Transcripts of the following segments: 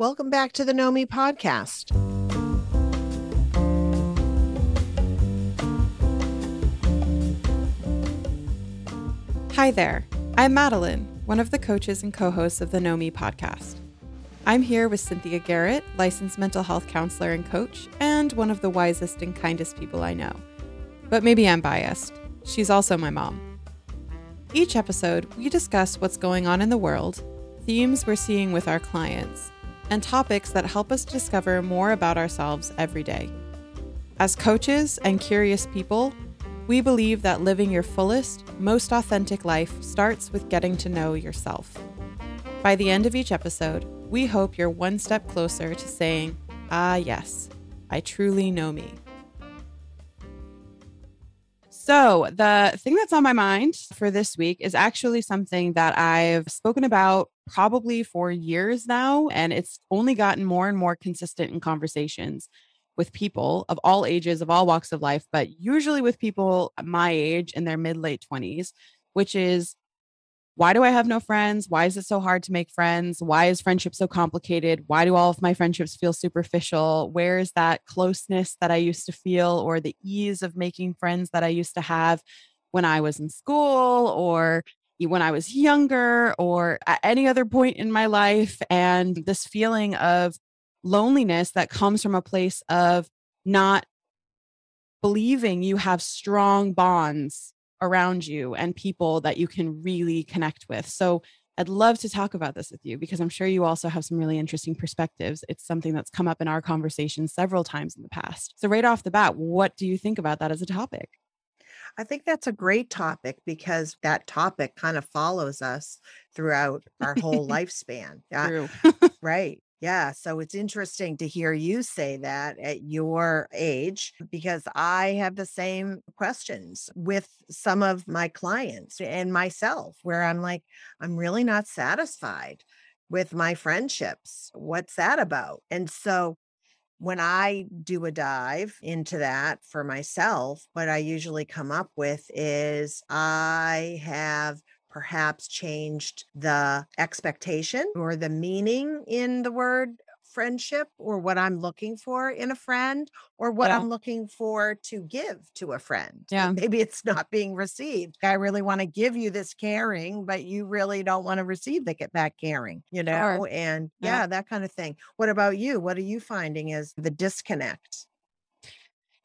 Welcome back to the Know Me podcast. Hi there. I'm Madeline, one of the coaches and co hosts of the Know Me podcast. I'm here with Cynthia Garrett, licensed mental health counselor and coach, and one of the wisest and kindest people I know. But maybe I'm biased. She's also my mom. Each episode, we discuss what's going on in the world, themes we're seeing with our clients, and topics that help us discover more about ourselves every day. As coaches and curious people, we believe that living your fullest, most authentic life starts with getting to know yourself. By the end of each episode, we hope you're one step closer to saying, Ah, yes, I truly know me. So, the thing that's on my mind for this week is actually something that I've spoken about probably for years now, and it's only gotten more and more consistent in conversations with people of all ages, of all walks of life, but usually with people my age in their mid late 20s, which is why do I have no friends? Why is it so hard to make friends? Why is friendship so complicated? Why do all of my friendships feel superficial? Where is that closeness that I used to feel or the ease of making friends that I used to have when I was in school or when I was younger or at any other point in my life? And this feeling of loneliness that comes from a place of not believing you have strong bonds around you and people that you can really connect with. So I'd love to talk about this with you because I'm sure you also have some really interesting perspectives. It's something that's come up in our conversation several times in the past. So, right off the bat, what do you think about that as a topic? I think that's a great topic because that topic kind of follows us throughout our whole lifespan. True. right. Yeah, so it's interesting to hear you say that at your age because I have the same questions with some of my clients and myself, where I'm like, I'm really not satisfied with my friendships. What's that about? And so when I do a dive into that for myself, what I usually come up with is I have perhaps changed the expectation or the meaning in the word friendship or what I'm looking for in a friend or what yeah. I'm looking for to give to a friend. Yeah. Maybe it's not being received. I really want to give you this caring, but you really don't want to receive the get back caring, you know? Sure. And yeah, yeah, that kind of thing. What about you? What are you finding is the disconnect?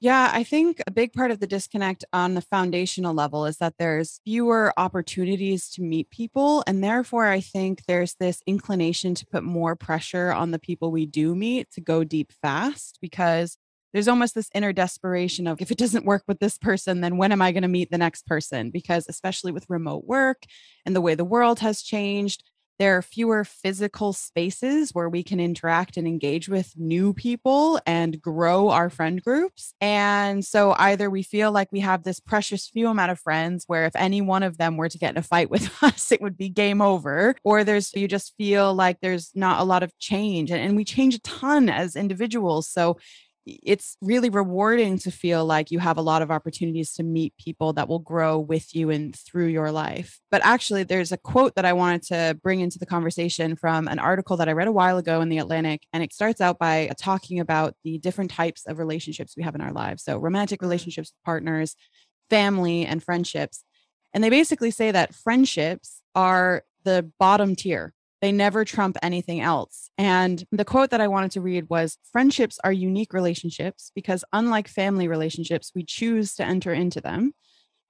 Yeah, I think a big part of the disconnect on the foundational level is that there's fewer opportunities to meet people. And therefore, I think there's this inclination to put more pressure on the people we do meet to go deep fast because there's almost this inner desperation of if it doesn't work with this person, then when am I going to meet the next person? Because especially with remote work and the way the world has changed, there are fewer physical spaces where we can interact and engage with new people and grow our friend groups. And so either we feel like we have this precious few amount of friends where if any one of them were to get in a fight with us, it would be game over, or there's you just feel like there's not a lot of change. And, and we change a ton as individuals. So it's really rewarding to feel like you have a lot of opportunities to meet people that will grow with you and through your life. But actually, there's a quote that I wanted to bring into the conversation from an article that I read a while ago in The Atlantic. And it starts out by talking about the different types of relationships we have in our lives. So, romantic mm-hmm. relationships with partners, family, and friendships. And they basically say that friendships are the bottom tier they never trump anything else. And the quote that I wanted to read was Friendships are unique relationships because, unlike family relationships, we choose to enter into them.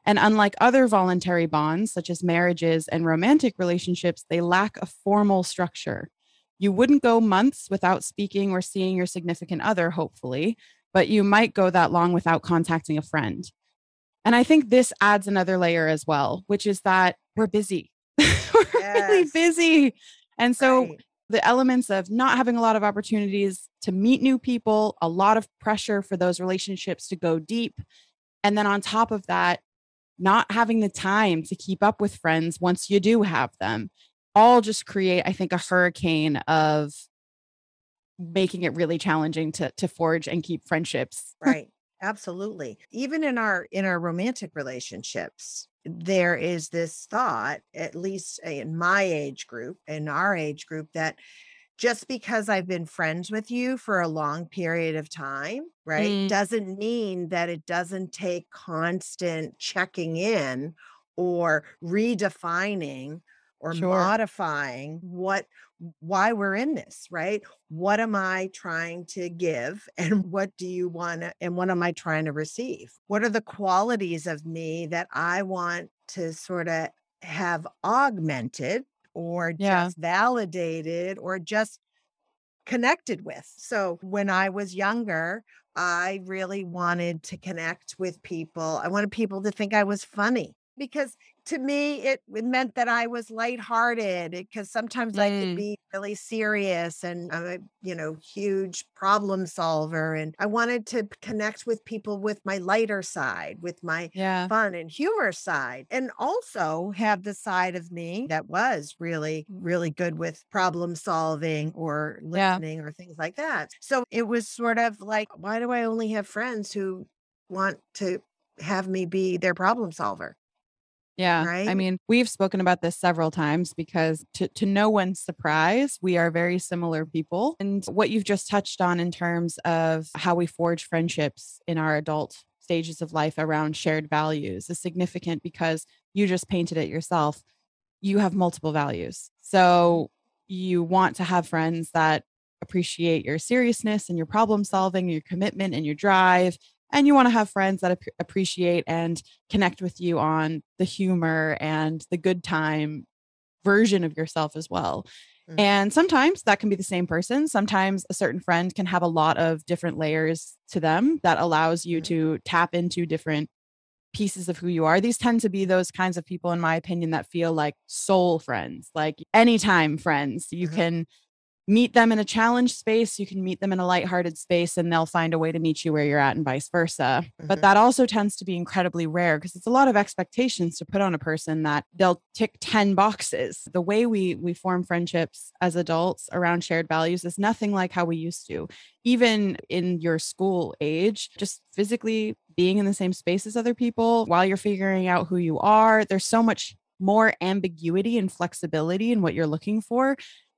And unlike other voluntary bonds, such as marriages and romantic relationships, they lack a formal structure. You wouldn't go months without speaking or seeing your significant other, hopefully, but you might go that long without contacting a friend. And I think this adds another layer as well, which is that we're busy. we're yes. really busy. And so right. the elements of not having a lot of opportunities to meet new people, a lot of pressure for those relationships to go deep. And then on top of that, not having the time to keep up with friends once you do have them, all just create, I think, a hurricane of making it really challenging to to forge and keep friendships. right. Absolutely. Even in our in our romantic relationships, there is this thought, at least in my age group, in our age group, that just because I've been friends with you for a long period of time, right, Mm, doesn't mean that it doesn't take constant checking in or redefining or sure. modifying what why we're in this, right? What am I trying to give and what do you want to and what am I trying to receive? What are the qualities of me that I want to sort of have augmented or Yeah. just validated or just connected with. So when I was younger, I really wanted to connect with people. I wanted people to think I was funny because to me it, it meant that I was lighthearted because sometimes I could Mm, be really serious and I'm a, you know, huge problem solver and I wanted to connect with people with my lighter side, with my yeah. fun and humor side and also have the side of me that was really really good with problem solving or Yeah. listening or things like that so it was sort of like why do i only have friends who want to have me be their problem solver Yeah. I mean, we've spoken about this several times because to, to no one's surprise, we are very similar people. And what you've just touched on in terms of how we forge friendships in our adult stages of life around shared values is significant because you just painted it yourself. You have multiple values. So you want to have friends that appreciate your seriousness and your problem solving, your commitment and your drive. And you want to have friends that ap- appreciate and connect with you on the humor and the good time version of yourself as well. Mhm. And sometimes that can be the same person. Sometimes a certain friend can have a lot of different layers to them that allows you Mhm. to tap into different pieces of who you are. These tend to be those kinds of people, in my opinion, that feel like soul friends, like anytime friends. You Mhm. can meet them in a challenge space, you can meet them in a lighthearted space, and they'll find a way to meet you where you're at and vice versa. But Mhm. that also tends to be incredibly rare because it's a lot of expectations to put on a person that they'll tick 10 boxes. The way we we form friendships as adults around shared values is nothing like how we used to. Even in your school age, just physically being in the same space as other people while you're figuring out who you are, there's so much more ambiguity and flexibility in what you're looking for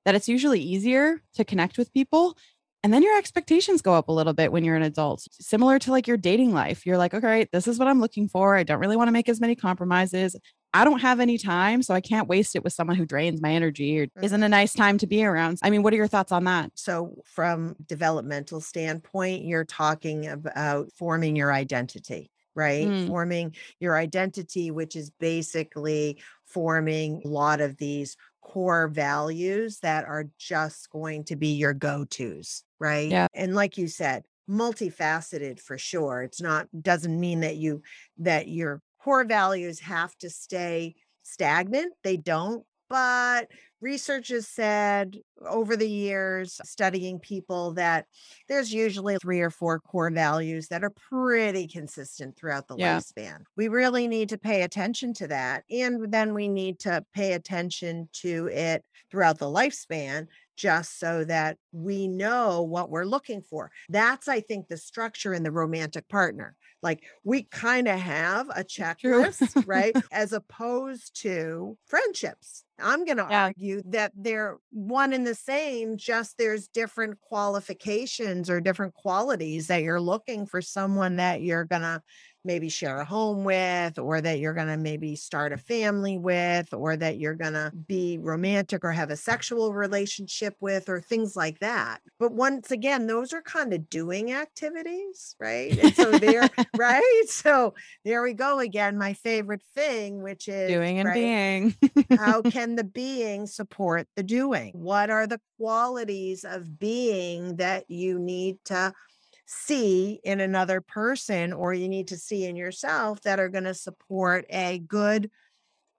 that it's usually easier to connect with people. And then your expectations go up a little bit when you're an adult, similar to like your dating life. You're like, okay, this is what I'm looking for. I don't really want to make as many compromises. I don't have any time, so I can't waste it with someone who drains my energy or isn't a nice time to be around. I mean, what are your thoughts on that? so from developmental standpoint you're talking about forming your identity right Mm, forming your identity which is basically forming a lot of these core values that are just going to be your go-tos right? Yeah, and like you said multifaceted for sure. It's not doesn't mean that you that your core values have to stay stagnant. They don't but research has said over the years studying people that there's usually three or four core values that are pretty consistent throughout the yeah, lifespan. We really need to pay attention to that. And then we need to pay attention to it throughout the lifespan just so that we know what we're looking for. That's, I think, the structure in the romantic partner. Like we kind of have a checklist, right? As opposed to friendships. I'm going to yeah, argue that they're one and the same, just there's different qualifications or different qualities that you're looking for someone that you're going to maybe share a home with, or that you're going to maybe start a family with, or that you're going to mm-hmm. be romantic or have a sexual relationship with, or things like that. But once again, those are kind of doing activities, right? And so they're right. So there we go again. My favorite thing, which is, doing and right? being. How can the being support the doing? What are the qualities of being that you need to see in another person or you need to see in yourself that are going to support a good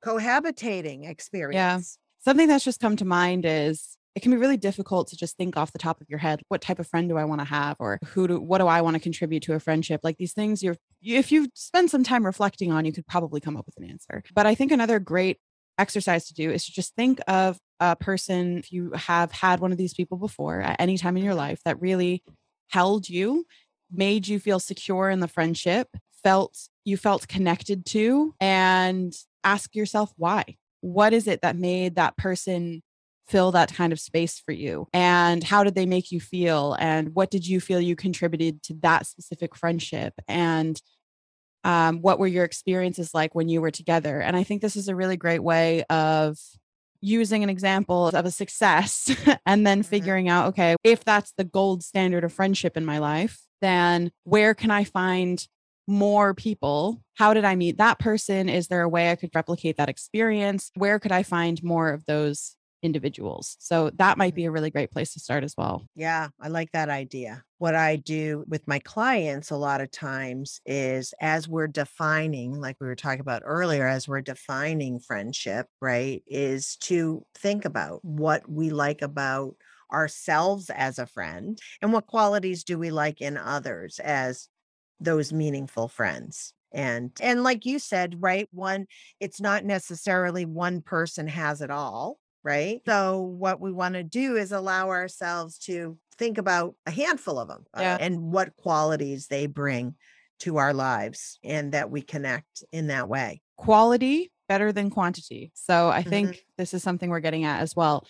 cohabitating experience. yeah. Something that's just come to mind is it can be really difficult to just think off the top of your head what type of friend do I want to have or who do what do I want to contribute to a friendship like these things you're if you spend some time reflecting on you could probably come up with an answer but I think another great exercise to do is to just think of a person if you have had one of these people before at any time in your life that really held you made you feel secure in the friendship felt you felt connected to and ask yourself why what is it that made that person fill that kind of space for you? And how did they make you feel? And what did you feel you contributed to that specific friendship? And um, what were your experiences like when you were together? And I think this is a really great way of using an example of a success and then mm-hmm. figuring out, okay, if that's the gold standard of friendship in my life, then where can I find more people? How did I meet that person? Is there a way I could replicate that experience? Where could I find more of those individuals. So that might be mm. a really great place to start as well. Yeah, I like that idea. What I do with my clients a lot of times is as we're defining, like we were talking about earlier, as we're defining friendship, right, is to think about what we like about ourselves as a friend and what qualities do we like in others as those meaningful friends and and like you said right one it's not necessarily one person has it all right? So, what we want to do is allow ourselves to think about a handful of them uh, yeah. uh, and what qualities they bring to our lives and that we connect in that way. Quality better than quantity. So, I mm-hmm. think this is something we're getting at as well.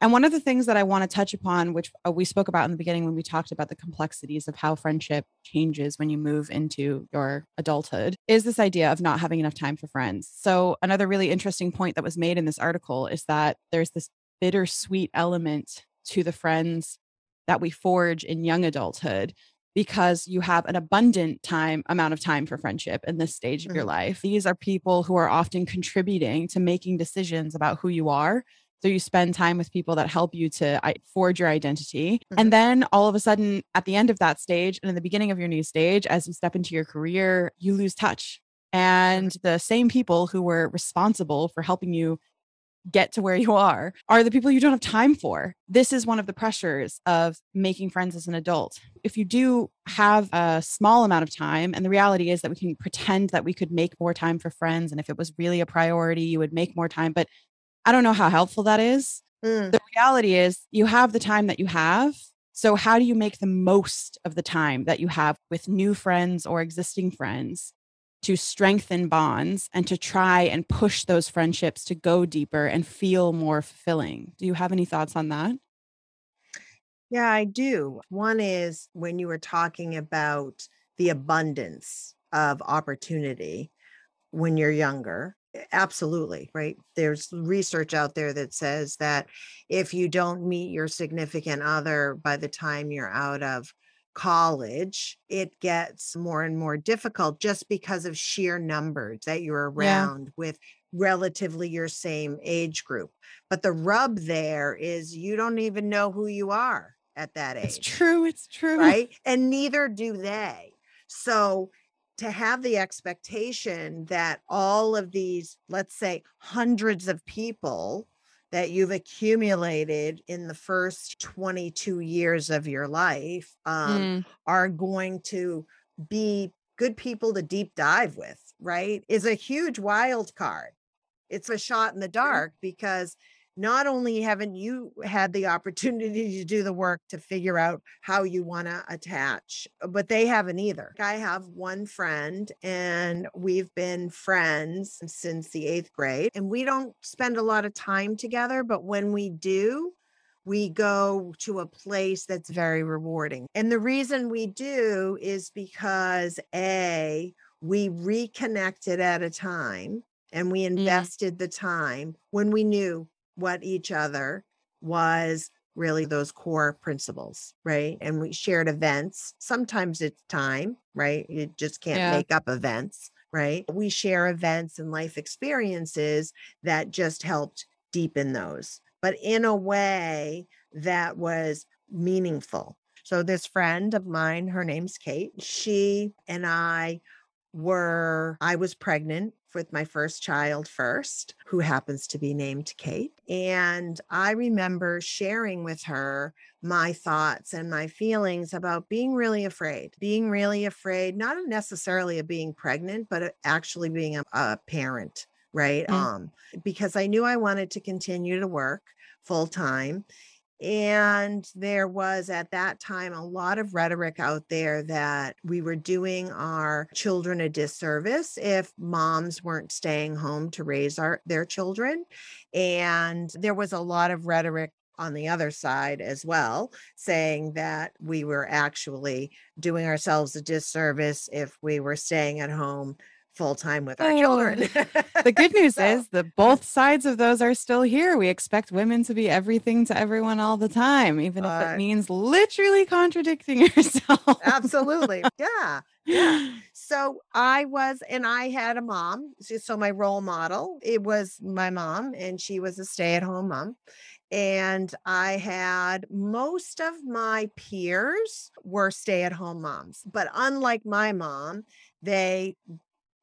And one of the things that I want to touch upon, which uh, we spoke about in the beginning when we talked about the complexities of how friendship changes when you move into your adulthood, is this idea of not having enough time for friends. So, another really interesting point that was made in this article is that there's this bittersweet element to the friends that we forge in young adulthood because you have an abundant time amount of time for friendship in this stage of mm-hmm. your life. These are people who are often contributing to making decisions about who you are so you spend time with people that help you to forge your identity. Mm-hmm. And then all of a sudden, at the end of that stage and in the beginning of your new stage, as you step into your career, you lose touch. And the same people who were responsible for helping you get to where you are are the people you don't have time for. This is one of the pressures of making friends as an adult. If you do have a small amount of time, and the reality is that we can pretend that we could make more time for friends, and if it was really a priority, you would make more time. But I don't know how helpful that is. Mm. The reality is, you have the time that you have. So, how do you make the most of the time that you have with new friends or existing friends to strengthen bonds and to try and push those friendships to go deeper and feel more fulfilling? Do you have any thoughts on that? Yeah, I do. One is when you were talking about the abundance of opportunity when you're younger Absolutely, right? There's research out there that says that if you don't meet your significant other by the time you're out of college, it gets more and more difficult just because of sheer numbers that you're around yeah. with relatively your same age group. But the rub there is you don't even know who you are at that age. It's true. It's true. Right. And neither do they. So to have the expectation that all of these, let's say, hundreds of people that you've accumulated in the first 22 years of your life um, mm. are going to be good people to deep dive with, right? Is a huge wild card. It's a shot in the dark because not only haven't you had the opportunity to do the work to figure out how you want to attach, but they haven't either. I have one friend and we've been friends since the eighth grade, and we don't spend a lot of time together, but when we do, we go to a place that's very rewarding. And the reason we do is because A, we reconnected at a time and we mm. invested mm. the time when we knew what each other was really those core principles, right? And we shared events. Sometimes it's time, right? You just can't yeah. make up events, right? We share events and life experiences that just helped deepen those, but in a way that was meaningful. So, this friend of mine, her name's Kate, she and I were, I was pregnant with my first child first, who happens to be named Kate. And I remember sharing with her my thoughts and my feelings about being really afraid, being really afraid, not necessarily of being pregnant, but actually being a, a parent, right? Mm-hmm. Um, because I knew I wanted to continue to work full time And there was at that time a lot of rhetoric out there that we were doing our children a disservice if moms weren't staying home to raise our their children. And there was a lot of rhetoric on the other side as well, saying that we were actually doing ourselves a disservice if we were staying at home full time with our children. the good news so, is that both sides of those are still here. We expect women to be everything to everyone all the time, even if it uh, means literally contradicting yourself. absolutely. Yeah. Yeah. So I was, and I had a mom. So so my role model, it was my mom, and she was a stay at home mom. And I had most of my peers were stay at home moms. But unlike my mom, they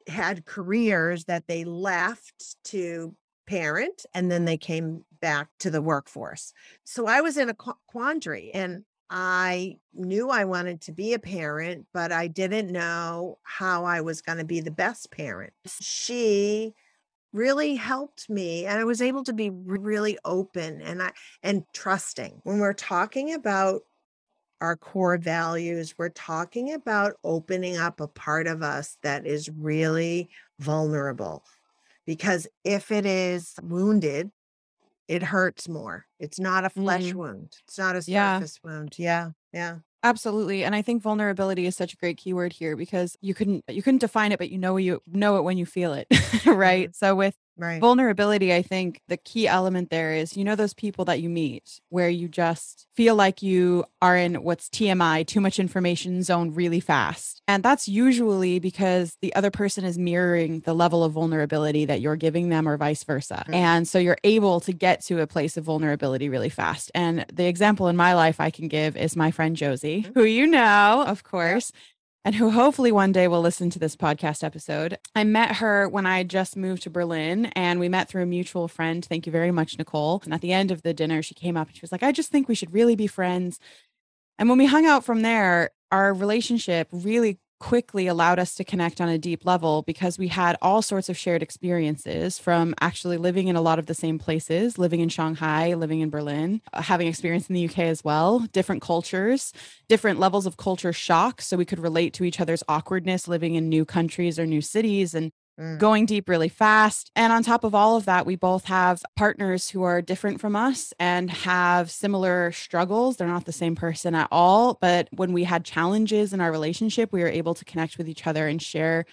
had careers that they left to parent and then they came back to the workforce. So I was in a quandary and I knew I wanted to be a parent, but I didn't know how I was going to be the best parent. She really helped me and I was able to be really open and I and trusting. When we're talking about our core values, we're talking about opening up a part of us that is really vulnerable. Because if it is wounded, it hurts more. It's not a flesh Mhm. wound. It's not a Yeah. surface wound. Yeah. Yeah. Absolutely. And I think vulnerability is such a great keyword here because you couldn't you couldn't define it, but you know you know it when you feel it. right. So with Right. vulnerability, I think the key element there is you know those people that you meet where you just feel like you are in what's TMI, too much information zone really fast. And that's usually because the other person is mirroring the level of vulnerability that you're giving them or vice versa. Mm, And so you're able to get to a place of vulnerability really fast. And the example in my life I can give is my friend Josie, mhm. who you know, of course and who hopefully one day will listen to this podcast episode. I met her when I just moved to Berlin and we met through a mutual friend. Thank you very much, Nicole. And at the end of the dinner, she came up and she was like, I just think we should really be friends. And when we hung out from there, our relationship really quickly allowed us to connect on a deep level because we had all sorts of shared experiences from actually living in a lot of the same places, living in Shanghai, living in Berlin, uh, having experience in the UK as well, different cultures, different levels of culture shock. So we could relate to each other's awkwardness living in new countries or new cities and Mm, going deep really fast. And on top of all of that, we both have partners who are different from us and have similar struggles. They're not the same person at all. But when we had challenges in our relationship, we were able to connect with each other and share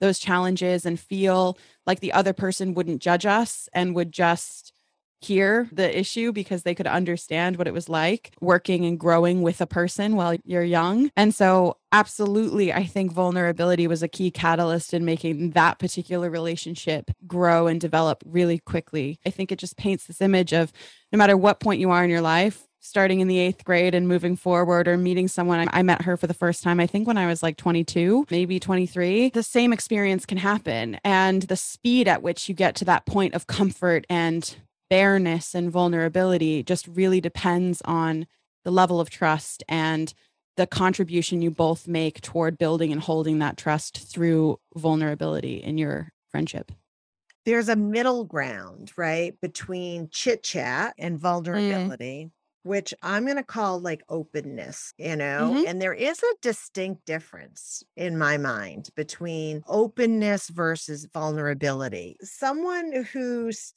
those challenges and feel like the other person wouldn't judge us and would just hear the issue because they could understand what it was like working and growing with a person while you're young. And so, absolutely, I think vulnerability was a key catalyst in making that particular relationship grow and develop really quickly. I think it just paints this image of no matter what point you are in your life, starting in the eighth grade and moving forward or meeting someone. I met her for the first time, I think when I was like 22, maybe 23. The same experience can happen. And the speed at which you get to that point of comfort and bareness and vulnerability just really depends on the level of trust and the contribution you both make toward building and holding that trust through vulnerability in your friendship. There's a middle ground, right, between chit chat and Mm. vulnerability, which I'm going to call like openness, you know? hmm And there is a distinct difference in my mind between openness versus vulnerability. Someone who s-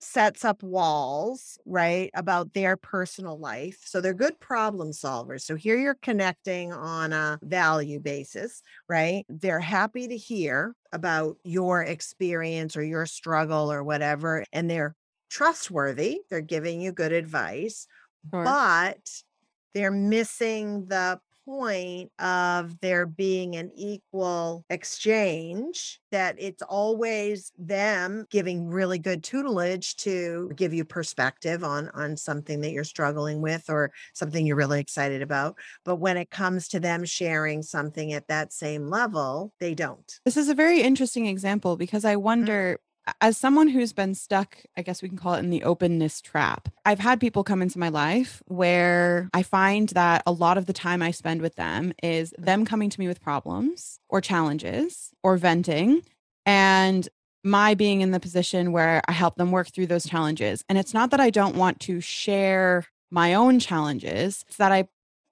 sets up walls, right, about their personal life. So they're good problem solvers. So here you're connecting on a value basis, right? They're happy to hear about your experience or your struggle or whatever, and they're trustworthy. They're giving you good advice, Sure. but they're missing the point of there being an equal exchange that it's always them giving really good tutelage to give you perspective on on something that you're struggling with or something you're really excited about. But when it comes to them sharing something at that same level they don't. This is a very interesting example because I Mm, wonder, as someone who's been stuck, I guess we can call it in the openness trap, I've had people come into my life where I find that a lot of the time I spend with them is them coming to me with problems or challenges or venting. And my being in the position where I help them work through those challenges. And it's not that I don't want to share my own challenges it's that I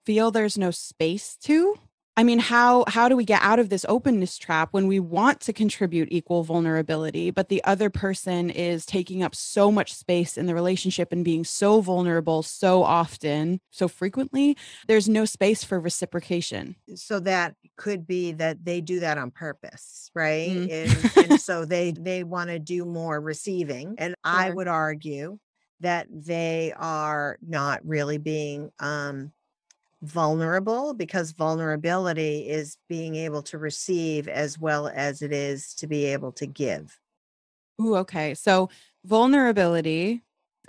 feel there's no space to I mean, how how do we get out of this openness trap when we want to contribute equal vulnerability, but the other person is taking up so much space in the relationship and being so vulnerable so often, so frequently, there's no space for reciprocation. So that could be that they do that on purpose, right? Mm. And, and so they they want to do more receiving. And sure. I would argue that they are not really being um vulnerable because vulnerability is being able to receive as well as it is to be able to give. Ooh, okay. So vulnerability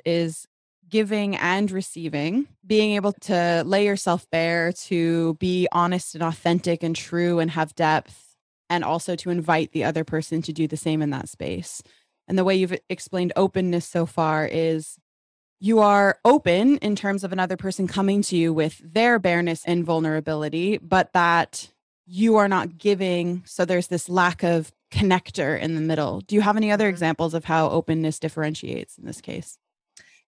is giving and receiving, being able to lay yourself bare, to be honest and authentic and true and have depth, and also to invite the other person to do the same in that space. And the way you've explained openness so far is you are open in terms of another person coming to you with their bareness and vulnerability, but that you are not giving. So there's this lack of connector in the middle. Do you have any other mm-hmm. examples of how openness differentiates in this case?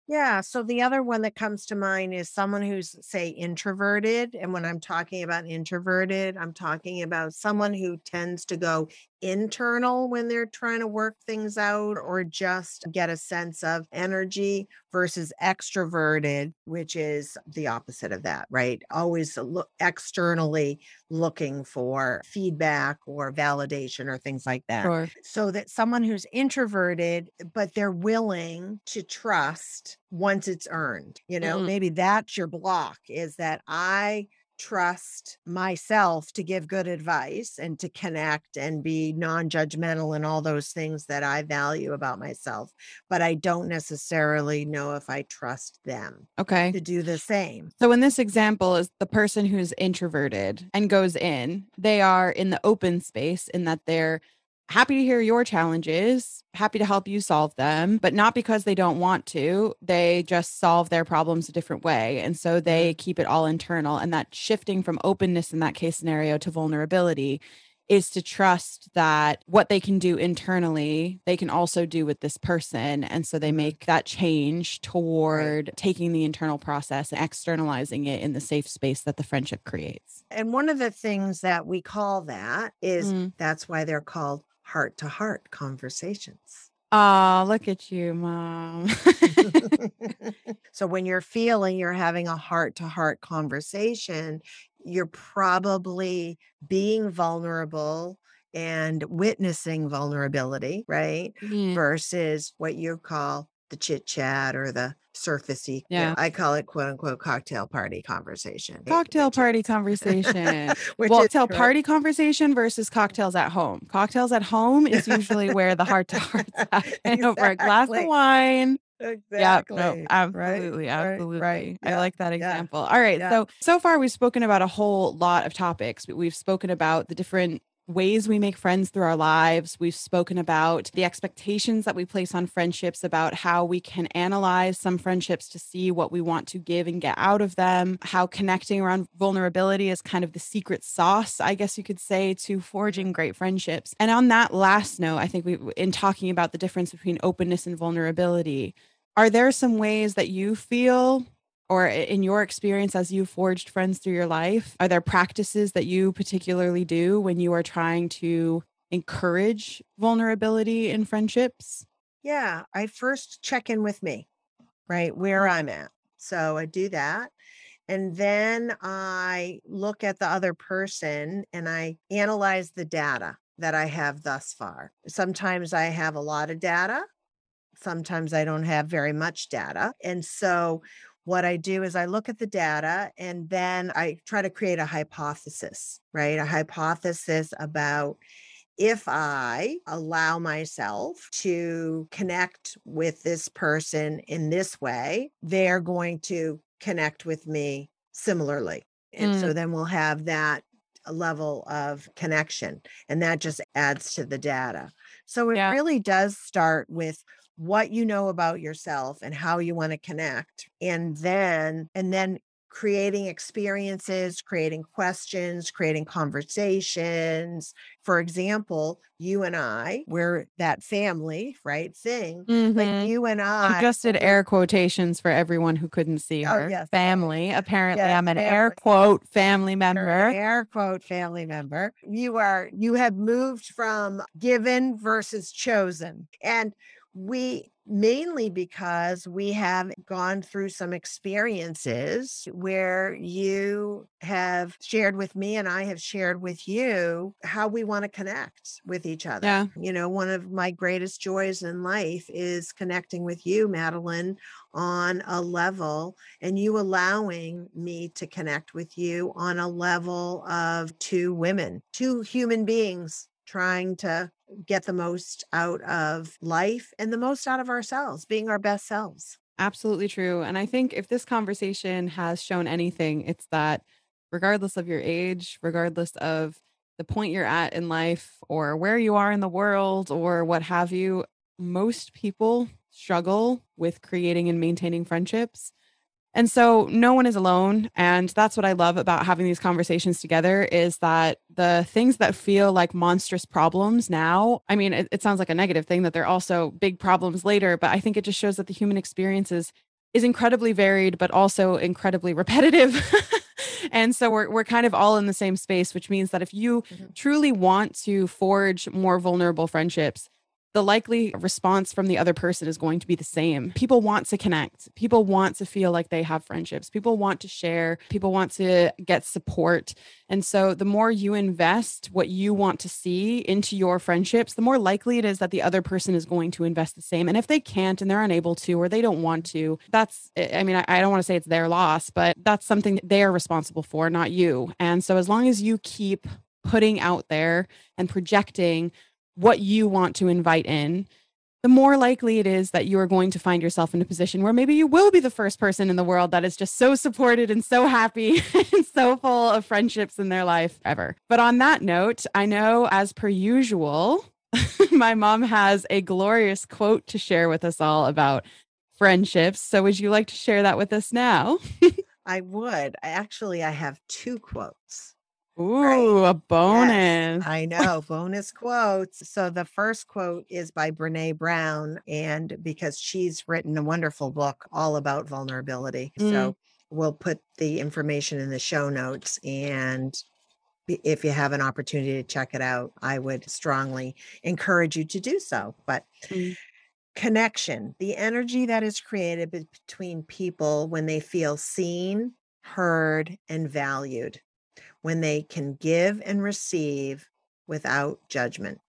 Yeah. So the other one that comes to mind is someone who's, say, introverted. And when I'm talking about introverted, I'm talking about someone who tends to go internal when they're trying to work things out or just get a sense of energy versus extroverted, which is the opposite of that, right? Always look externally looking for feedback or validation or things like that. Sure. So that someone who's introverted, but they're willing to trust once it's earned, you know, mm-hmm. maybe that's your block is that I trust myself to give good advice and to connect and be non judgmental and all those things that I value about myself. But I don't necessarily know if I trust them. Okay. To do the same. So, in this example, is the person who's introverted and goes in, they are in the open space in that they're happy to hear your challenges, happy to help you solve them, but not because they don't want to. They just solve their problems a different way. And so they mm-hmm. keep it all internal. And that shifting from openness in that case scenario to vulnerability is to trust that what they can do internally, they can also do with this person. And so they mm-hmm. make that change toward right. taking the internal process and externalizing it in the safe space that the friendship creates. And one of the things that we call that is mm. that's why they're called heart to heart conversations. Oh, look at you, mom. so when you're feeling you're having a heart to heart conversation, you're probably being vulnerable and witnessing vulnerability, right? Yeah. Versus what you call the chit chat or the surfacey. Yeah. I call it quote unquote cocktail party conversation. Eh, cocktail party conversation. tell party conversation versus cocktails at home. Cocktails at home is usually where the heart to heart exactly. over a glass of wine. Exactly. Yeah, no, absolutely, right, absolutely. Right, I like that example. Yeah. All right. Yeah. So so far we've spoken about a whole lot of topics. We've spoken about the different ways we make friends through our lives. We've spoken about the expectations that we place on friendships, about how we can analyze some friendships to see what we want to give and get out of them, how connecting around vulnerability is kind of the secret sauce, I guess you could say, to forging great friendships. And on that last note, I think we, in talking about the difference between openness and vulnerability, are there some ways that you feel or in your experience as you forged friends through your life, are there practices that you particularly do when you are trying to encourage vulnerability in friendships? Yeah, I first check in with me, right? Where. I'm at. So I do that. And then I look at the other person and I analyze the data that I have thus far. Sometimes I have a lot of data. Sometimes I don't have very much data. And so what I do is I look at the data and then I try to create a hypothesis, right? A hypothesis about if I allow myself to connect with this person in this way, they're going to connect with me similarly. And mm. so then we'll have that level of connection, and that just adds to the data. So it yeah. really does start with what you know about yourself and how you want to connect and then and then creating experiences, creating questions, creating conversations. For example, you and I, we're that family, right? Thing. Mhm. But you and I I, just did air quotations for everyone who couldn't see Oh, her. yes. Family. Apparently, Yes, I'm an air quote family member. air quote family member. You are, you have moved from given versus chosen. And we mainly because we have gone through some experiences where you have shared with me and I have shared with you how we want to connect with each other. Yeah. You know, one of my greatest joys in life is connecting with you, Madeline, on a level and you allowing me to connect with you on a level of two women, two human beings trying to get the most out of life and the most out of ourselves, being our best selves. Absolutely true. And I think if this conversation has shown anything, it's that regardless of your age, regardless of the point you're at in life or where you are in the world or what have you, most people struggle with creating and maintaining friendships. And so no one is alone and that's what I love about having these conversations together is that the things that feel like monstrous problems now, I mean it, it sounds like a negative thing that they're also big problems later, but I think it just shows that the human experience is is incredibly varied but also incredibly repetitive. and so we're we're kind of all in the same space, which means that if you Mhm. truly want to forge more vulnerable friendships, the likely response from the other person is going to be the same. People want to connect. People want to feel like they have friendships. People want to share. People want to get support. And so the more you invest what you want to see into your friendships, the more likely it is that the other person is going to invest the same. And if they can't and they're unable to or they don't want to, that's, I mean, I, don't want to say it's their loss, but that's something that they are responsible for, not you. And so as long as you keep putting out there and projecting what you want to invite in, the more likely it is that you are going to find yourself in a position where maybe you will be the first person in the world that is just so supported and so happy and so full of friendships in their life ever. But on that note, I know as per usual, my mom has a glorious quote to share with us all about friendships. So would you like to share that with us now? I would. I actually I have two quotes. Ooh, a Yes, bonus. I know, bonus quotes. So the first quote is by Brene Brown, and because she's written a wonderful book all about vulnerability. Mm. So we'll put the information in the show notes. And if you have an opportunity to check it out, I would strongly encourage you to do so. But Mm. connection, the energy that is created between people when they feel seen, heard, and valued when they can give and receive without judgment.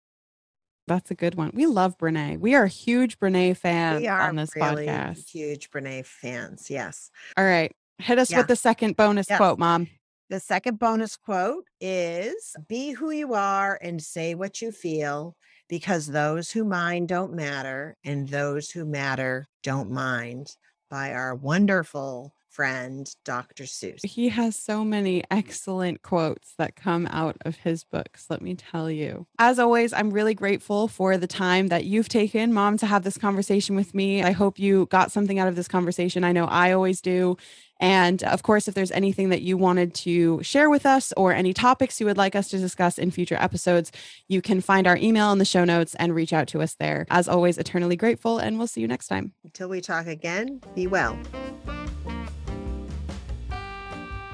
That's a good one. We love Brene. We are huge Brene fans We are on this really podcast. huge Brene fans. Yes. All right. Hit us Yeah. with the second bonus Yes. quote, mom. The second bonus quote is Be who you are and say what you feel, because those who mind don't matter, and those who matter don't mind, by our wonderful friend, Dr. Seuss. He has so many mm. excellent quotes that come out of his books, let me tell you. As always, I'm really grateful for the time that you've taken, mom, to have this conversation with me. I hope you got something out of this conversation. I know I always do. And of course, if there's anything that you wanted to share with us or any topics you would like us to discuss in future episodes, you can find our email in the show notes and reach out to us there. As always, eternally grateful, and we'll see you next time. Until we talk again, be well.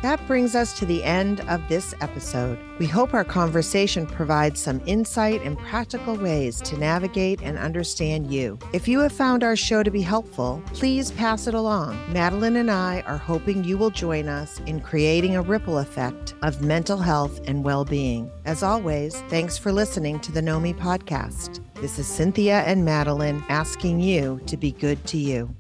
That brings us to the end of this episode. We hope our conversation provides some insight and practical ways to navigate and understand you. If you have found our show to be helpful, please pass it along. Madeline and I are hoping you will join us in creating a ripple effect of mental health and well being. As always, thanks for listening to the Know Me podcast. This is Cynthia and Madeline asking you to be good to you.